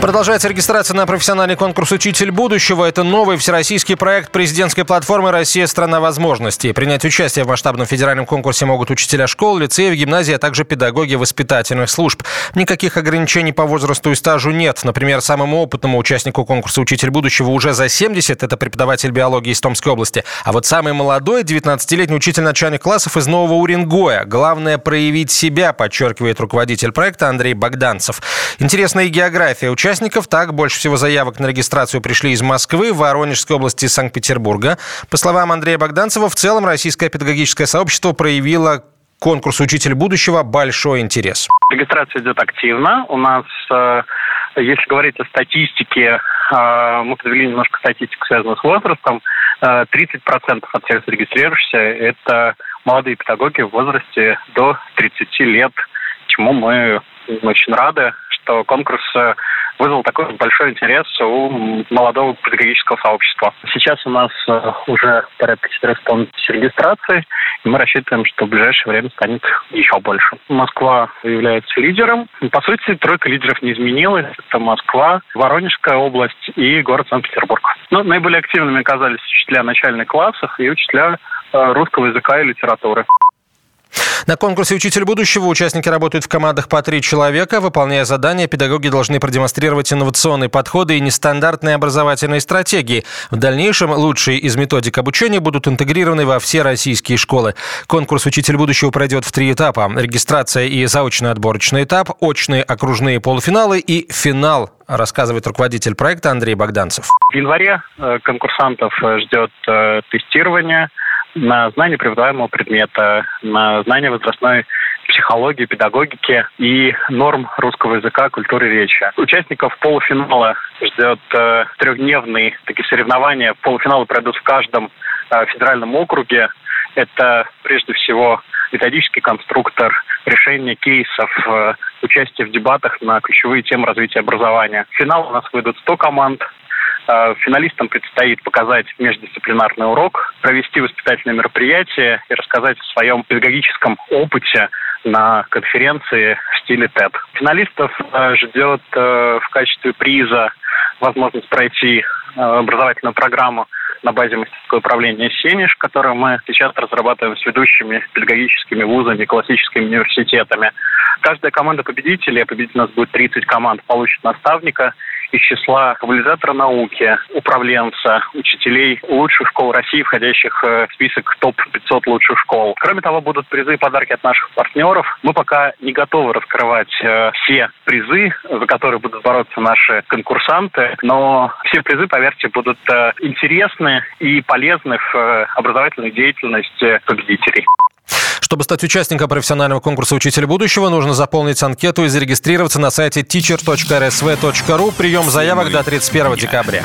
Продолжается регистрация на профессиональный конкурс «Учитель будущего». Это новый всероссийский проект президентской платформы «Россия – страна возможностей». Принять участие в масштабном федеральном конкурсе могут учителя школ, лицеев, гимназий, а также педагоги воспитательных служб. Никаких ограничений по возрасту и стажу нет. Например, самому опытному участнику конкурса «Учитель будущего» уже за 70 – это преподаватель биологии из Томской области. А вот самый молодой – 19-летний учитель начальных классов из Нового Уренгоя. Главное – проявить себя, подчеркивает руководитель проекта Андрей Богданцев. Интересная география. Участник участников. Так, больше всего заявок на регистрацию пришли из Москвы, Воронежской области и Санкт-Петербурга. По словам Андрея Богданцева, в целом российское педагогическое сообщество проявило конкурс «Учитель будущего» большой интерес. Регистрация идет активно. У нас, э, если говорить о статистике, э, мы подвели немножко статистику, связанную с возрастом. 30% э, от всех зарегистрировавшихся – это молодые педагоги в возрасте до 30 лет, чему мы очень рады, что конкурс вызвал такой большой интерес у молодого педагогического сообщества. Сейчас у нас э, уже порядка 400 тысяч регистраций, и мы рассчитываем, что в ближайшее время станет еще больше. Москва является лидером. По сути, тройка лидеров не изменилась. Это Москва, Воронежская область и город Санкт-Петербург. Но наиболее активными оказались учителя начальных классов и учителя э, русского языка и литературы. На конкурсе «Учитель будущего» участники работают в командах по три человека. Выполняя задания, педагоги должны продемонстрировать инновационные подходы и нестандартные образовательные стратегии. В дальнейшем лучшие из методик обучения будут интегрированы во все российские школы. Конкурс «Учитель будущего» пройдет в три этапа. Регистрация и заочный отборочный этап, очные окружные полуфиналы и финал рассказывает руководитель проекта Андрей Богданцев. В январе э, конкурсантов э, ждет э, тестирование – на знание преподаваемого предмета, на знание возрастной психологии, педагогики и норм русского языка, культуры речи. Участников полуфинала ждет э, трехдневные такие соревнования. Полуфиналы пройдут в каждом э, федеральном округе. Это прежде всего методический конструктор, решение кейсов, э, участие в дебатах на ключевые темы развития образования. В финал у нас выйдут 100 команд, финалистам предстоит показать междисциплинарный урок, провести воспитательное мероприятие и рассказать о своем педагогическом опыте на конференции в стиле TED. Финалистов э, ждет э, в качестве приза возможность пройти образовательную программу на базе мастерского управления «Сенеж», которую мы сейчас разрабатываем с ведущими педагогическими вузами, классическими университетами. Каждая команда победителей, а победителей у нас будет 30 команд, получит наставника – из числа кабализатора науки, управленца, учителей лучших школ России, входящих э, в список топ-500 лучших школ. Кроме того, будут призы и подарки от наших партнеров. Мы пока не готовы раскрывать э, все призы, за которые будут бороться наши конкурсанты, но все призы, поверьте, будут э, интересны и полезны в э, образовательной деятельности победителей. Чтобы стать участником профессионального конкурса «Учитель будущего», нужно заполнить анкету и зарегистрироваться на сайте teacher.rsv.ru. Прием заявок до 31 декабря.